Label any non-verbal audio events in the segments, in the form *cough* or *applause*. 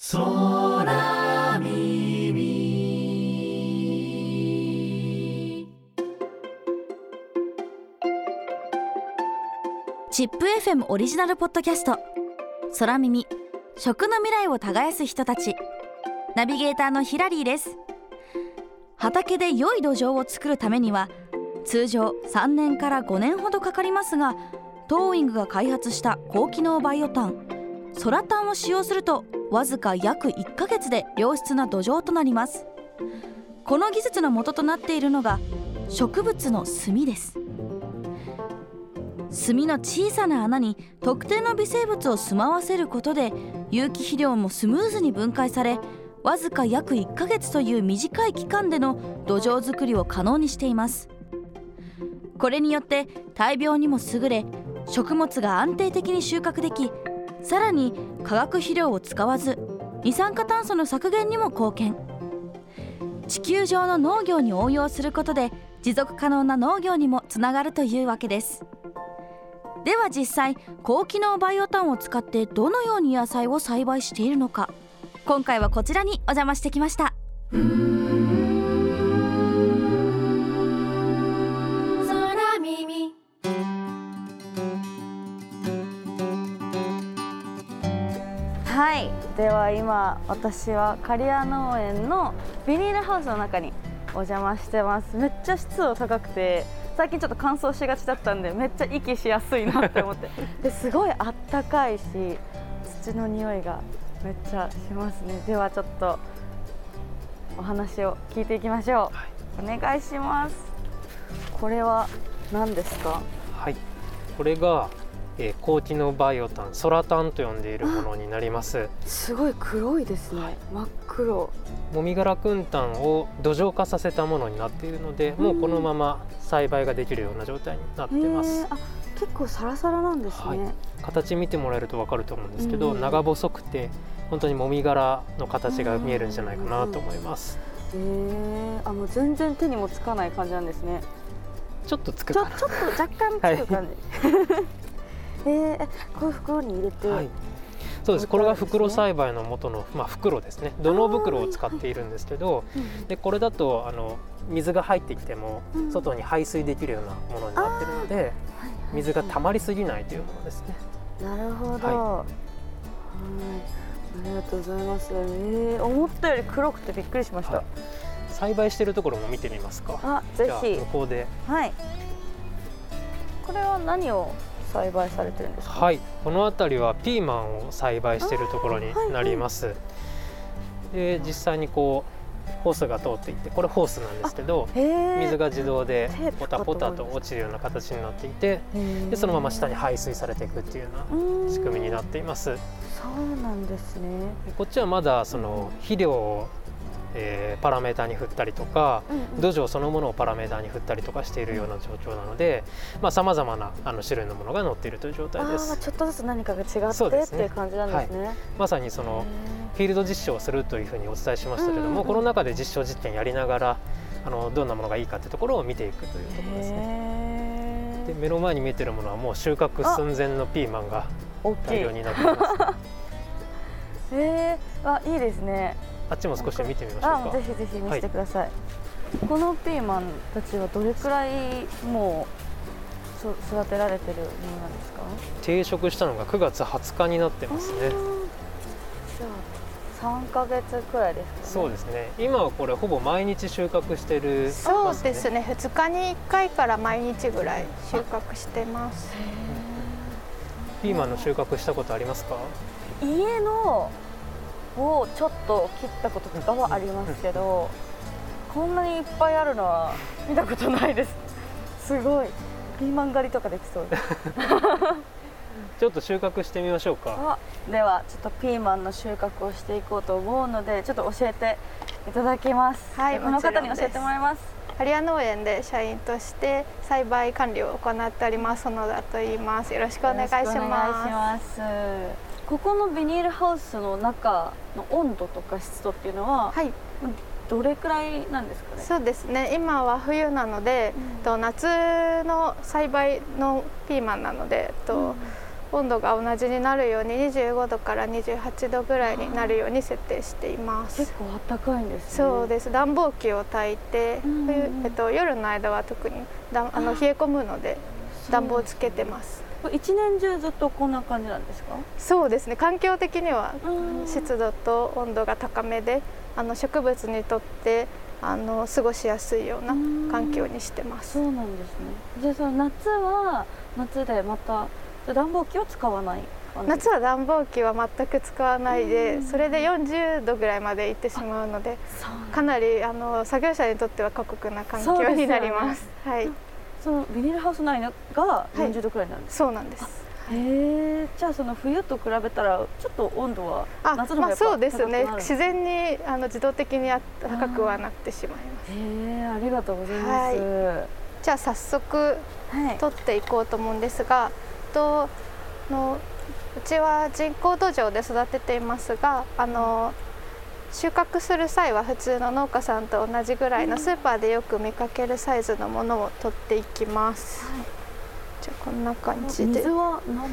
空耳。チップ FM オリジナルポッドキャスト。空耳。食の未来を耕す人たち。ナビゲーターのヒラリーです。畑で良い土壌を作るためには通常3年から5年ほどかかりますがトーイングが開発した高機能バイオタン。ソラタンを使用するとわずか約1ヶ月で良質な土壌となります。この技術の元となっているのが植物の炭です。炭の小さな穴に特定の微生物を住まわせることで有機肥料もスムーズに分解されわずか約1ヶ月という短い期間での土壌作りを可能にしています。これによって大病にも優れ食物が安定的に収穫できさらに化学肥料を使わず二酸化炭素の削減にも貢献。地球上の農業に応用することで持続可能な農業にもつながるというわけです。では実際高機能バイオタンを使ってどのように野菜を栽培しているのか。今回はこちらにお邪魔してきました。今私は刈谷農園のビニールハウスの中にお邪魔してます。めっちゃ湿度高くて最近ちょっと乾燥しがちだったんでめっちゃ息しやすいなって思って。*laughs* ですごいあったかいし土の匂いがめっちゃしますね。ではちょっとお話を聞いていきましょう、はい、お願いします。これは何ですか？はい。これがえー、高機能バイオタンソラタンと呼んでいるものになります。すごい黒いですね、はい、真っ黒。もみ殻くんたんを土壌化させたものになっているので、もうこのまま栽培ができるような状態になってます。あ結構サラサラなんですね、はい、形見てもらえると分かると思うんですけど、長細くて本当にもみ殻の形が見えるんじゃないかなと思います、えー、あもう全然手にもつかない感じなんですね。ちょっとつくちょっと若干つく感じ、はいえー、こういう袋に入れて、はい、そうですこれが袋栽培の元の、まあ、袋ですね土の袋を使っているんですけど、でこれだとあの水が入ってきても外に排水できるようなものになっているので、水が溜まりすぎないというものですね。なるほど、はい、ありがとうございます。えー、思ったより黒くてびっくりしました。はい、栽培しているところも見てみますか。あ、ぜひ。向こうで。はい。これは何を栽培されてるんですか？はい。この辺りはピーマンを栽培しているところになります、はいはい、で実際にこうホースが通っていてこれホースなんですけど水が自動でポタポタと落ちるような形になっていてでそのまま下に排水されていくっていうような仕組みになっています。そうなんですね。こっちはまだその肥料をえー、パラメーターに振ったりとか、うんうん、土壌そのものをパラメーターに振ったりとかしているような状況なのでさまざ、まなあの種類のものが載っているという状態です。ちょっとずつ何かが違って、ね、っていう感じなんですね、はい、まさにそのフィールド実証をするというふうにお伝えしましたけども、うんうん、この中で実証実験やりながらあのどんなものがいいかっていうところを見ていくというところですね。で目の前に見えてるものはもう収穫寸前のピーマンが大量になっています *laughs* えー、あいいですねあっちも少し見てみましょうか。ぜひぜひ見せてください、はい、このピーマンたちはどれくらいもうそ育てられてるものなんですか？定食したのが9月20日になってますね。じゃあ3か月くらいですか、ね、そうですね。今はこれほぼ毎日収穫してる、ね、そうですね。2日に1回から毎日ぐらい収穫してます。ピーマンの収穫したことありますか？家のをちょっと切ったこととかはありますけど、こんなにいっぱいあるのは見たことないです。すごい。ピーマン狩りとかできそう。ちょっと収穫してみましょうか。ではちょっとピーマンの収穫をしていこうと思うのでちょっと教えていただきます。はいこの方に教えてもらいます。ハリ農園で社員として栽培管理を行っております園田と言います。よろしくお願いしますここのビニールハウスの中の温度とか湿度っていうのは、はい、どれくらいなんですかね？そうですね。今は冬なので、うん、と夏の栽培のピーマンなので、と温度が同じになるように25度から28度ぐらいになるように設定しています。結構暖かいんです、ね、そうです。冬暖機を焚いて、えっと、夜の間は特にだあの冷え込むので暖房をつけてます一年中ずっとこんな感じなんですか？そうですね。環境的には湿度と温度が高めであの植物にとってあの過ごしやすいような環境にしてます。そうなんですね。じゃあその夏は夏でまた暖房機を使わない夏は暖房機は全く使わないでそれで40度ぐらいまで行ってしまうのでかなりあの作業者にとっては過酷な環境になります。すね、はいそのビニールハウス内が40度くらいなんです、はい、そうなんです。へえじゃあその冬と比べたらちょっと温度は夏の方がそうですね。自然にあの自動的に高くはなってしまいます。へえありがとうございます、はい、じゃあ早速、はい、取っていこうと思うんですがとのうちは人工土壌で育てていますがあの収穫する際は普通の農家さんと同じぐらいのスーパーでよく見かけるサイズのものを取っていきます。はい、じゃあこんな感じで。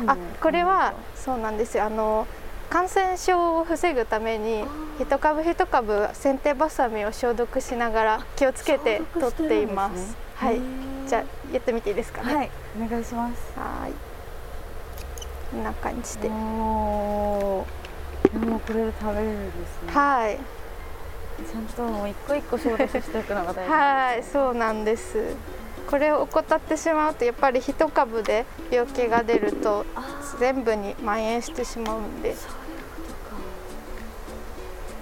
あ、これはそうなんですよ。あの感染症を防ぐために一株一株剪定バサミを消毒しながら気をつけて取っています。すね、はい。じゃあやってみていいですかね。はい、お願いします。はい。こんな感じで。もこれで食べれるんですね。はい。ちゃんともう一個一個消毒していくのが大事はいそうなんです。これを怠ってしまうとやっぱり一株で病気が出ると全部に蔓延してしまうんで。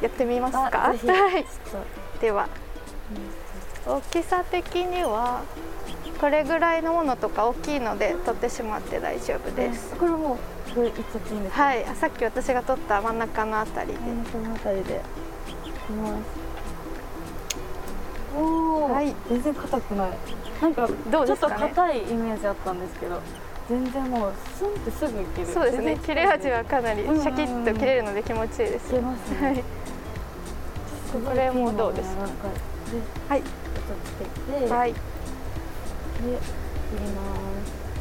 やってみますか？はい。では。大きさ的にはこれぐらいのものとか大きいので取ってしまって大丈夫です。これもっちゃっていいんですか？はい、さっき私が取った真ん中のあたりで。真ん中のあたりで。おお、はい、全然硬くない。なんかどう、ね、ちょっと硬いイメージあったんですけど。全然もうスンってすぐいける。そうですね。切れ味はかなりシャキッと切れるので気持ちいいです。切れますね。はい。これもどうですか？はい。ちょっとつけて。はい。切ります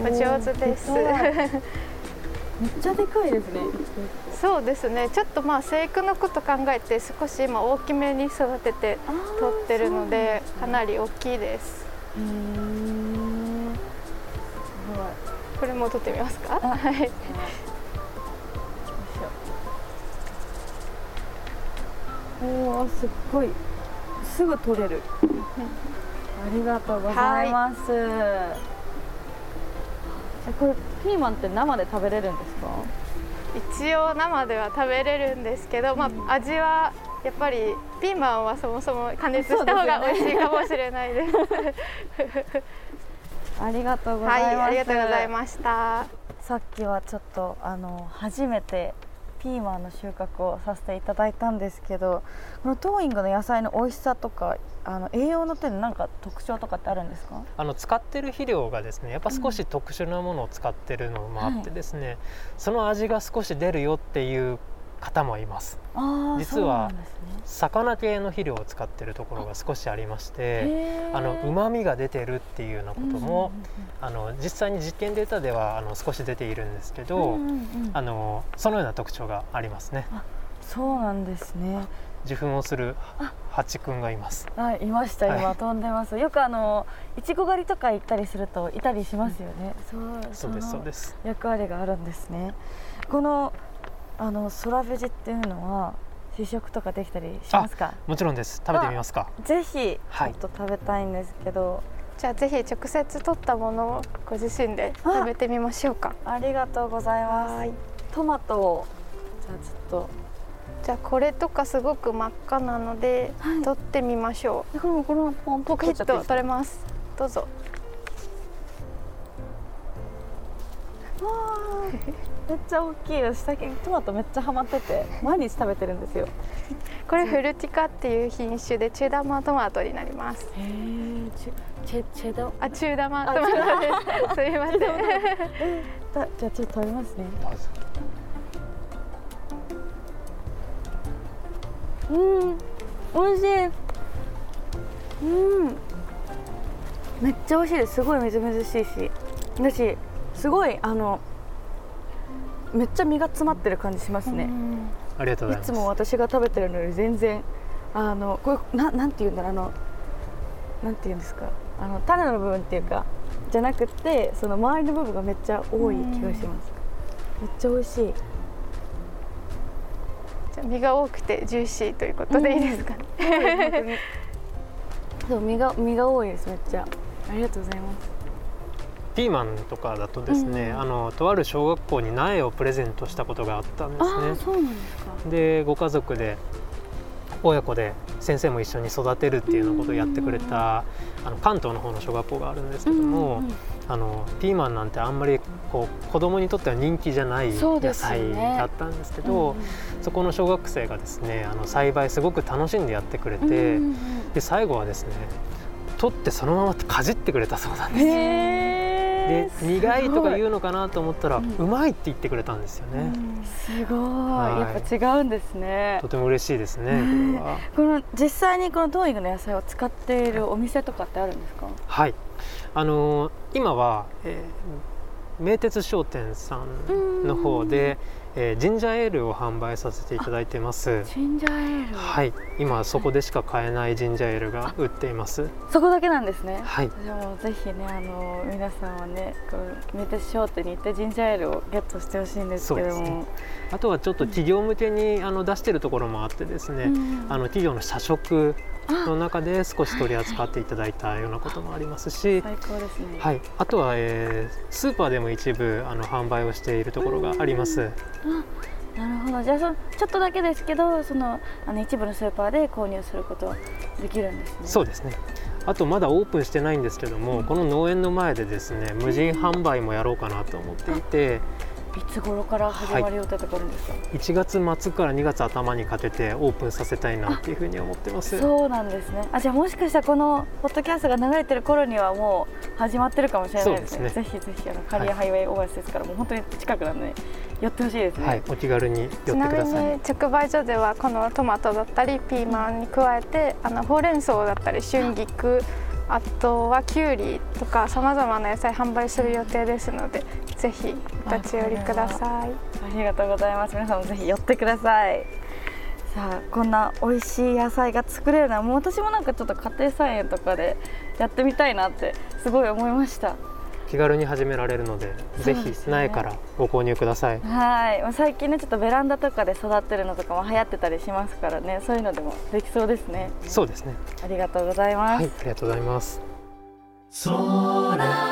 お上手です。めっちゃでかいですね。そうですね。ちょっとまあ生育のこと考えて少し今大きめに育てて取ってるので、ね、かなり大きいです。うんこれも取ってみますか？はい。おおすっごい。すぐ取れる。ありがとうございます、はい、これピーマンって生で食べれるんですか？一応生では食べれるんですけど、まあ、味はやっぱりピーマンはそもそも加熱した方が美味しいかもしれないです。*laughs* ありがとうございます、はい、ありがとうございました。さっきはちょっとあの初めてピーマンの収穫をさせていただいたんですけどこのトーイングの野菜の美味しさとかあの栄養の点で何か特徴とかってあるんですか？あの使ってる肥料がですねやっぱ少し特殊なものを使ってるのもあってですね、うん。はい、その味が少し出るよっていう方もいます実は、魚系の肥料を使ってるところが少しありましてあの旨味が出てるっていうようなことも、あの実際に実験データではあの少し出ているんですけど、あのそのような特徴がありますね。そうなんですね受粉をするハチ君がいます。はい、いました。今、はい、飛んでます。よくあのいちご狩りとか行ったりするといたりしますよね。うん、そうそうですそうです。役割があるんですね。このあの空ベジっていうのは試食とかできたりしますか？もちろんです。食べてみますか。ぜひちょっと食べたいんですけど、はい、じゃあぜひ直接取ったものをご自身で食べてみましょうか。ありがとうございます。トマトをじゃあちょっと。じゃあこれとかすごく真っ赤なので、はい、取ってみましょう。これもこのポンポキッと取れます。どうぞめっちゃ大きい。です最近トマトめっちゃハマってて毎日食べてるんですよ。これフルティカっていう品種で中玉トマトになります。へえチェチェダあ中玉トマトです。*laughs* すいません。じゃあちょっと食べますね。うん。美味しい。うん。めっちゃ美味しいです。すごいみずみずしいし。だしすごいあのめっちゃ身が詰まってる感じしますね。ありがとうございます。いつも私が食べてるのより全然あのこれななんて言うんだろうあのなんて言うんですか。あの種の部分っていうかじゃなくてその周りの部分がめっちゃ多い気がします。めっちゃ美味しい。じゃ身が多くてジューシーということでいいですかね、そう身が身が多いですめっちゃ。ありがとうございますピーマンとかだとですね、うん、あのとある小学校に苗をプレゼントしたことがあったんですね。そうなんですか。でご家族で親子で先生も一緒に育てるっていうようなことをやってくれた、あの関東の方の小学校があるんですけども、うんうん、あのピーマンなんてあんまりこう子供にとっては人気じゃない野菜だったんですけどそ、ね。うん、そこの小学生がですねあの栽培すごく楽しんでやってくれて、うんうん、で最後はですね取ってそのままかじってくれたそうなんです。よ。で苦いとか言うのかなと思ったら、うまいって言ってくれたんですよね。すごい、はい、やっぱ違うんですね。とても嬉しいですね。この実際にこの TOWING の野菜を使っているお店とかってあるんですか？はい、あのー、今は、えー、名鉄商店さんの方で。えー、ジンジャーエールを販売させていただいてます。ジンジャーエール。はい。今そこでしか買えないジンジャーエールが売っています。そこだけなんですね。はい。じゃもぜひねあの皆さんはねこの名鉄商店に行ってジンジャーエールをゲットしてほしいんですけども、ね、あとはちょっと企業向けにあの出してるところもあってですね、うん、あの企業の社食の中で少し取り扱っていただいたようなこともありますし、最高ですね。はい、あとは、えー、スーパーでも一部あの販売をしているところがあります。なるほど。じゃあそのちょっとだけですけど、そのあの一部のスーパーで購入することできるんですね。そうですね。あとまだオープンしてないんですけども、うん、この農園の前でですね無人販売もやろうかなと思っていて。いつ頃から始まる予定とかあるんですか、はい、1月末から2月頭にかけてオープンさせたいなっていうふうに思ってます。そうなんですね。あじゃあもしかしたらこのポッドキャストが流れてる頃にはもう始まってるかもしれないですね、ね、ぜひぜひあのカリアハイウェイオアシスからもう本当に近くなので寄ってほしいですね。はい。お気軽に寄ってください。ちなみに直売所ではこのトマトだったりピーマンに加えてあのほうれん草だったり春菊あとはきゅうりとかさまざまな野菜販売する予定ですのでぜひお立ち寄りくださいありがとうございます。皆さんもぜひ寄ってください。さあこんな美味しい野菜が作れるのはもう私もなんかちょっと家庭菜園とかでやってみたいなってすごい思いました。気軽に始められるので、ね、ぜひ苗からご購入ください。はい。最近ねちょっとベランダとかで育ってるのとかも流行ってたりしますからね。そういうのでもできそうですね。そうですね。ありがとうございます、はい、ありがとうございます。空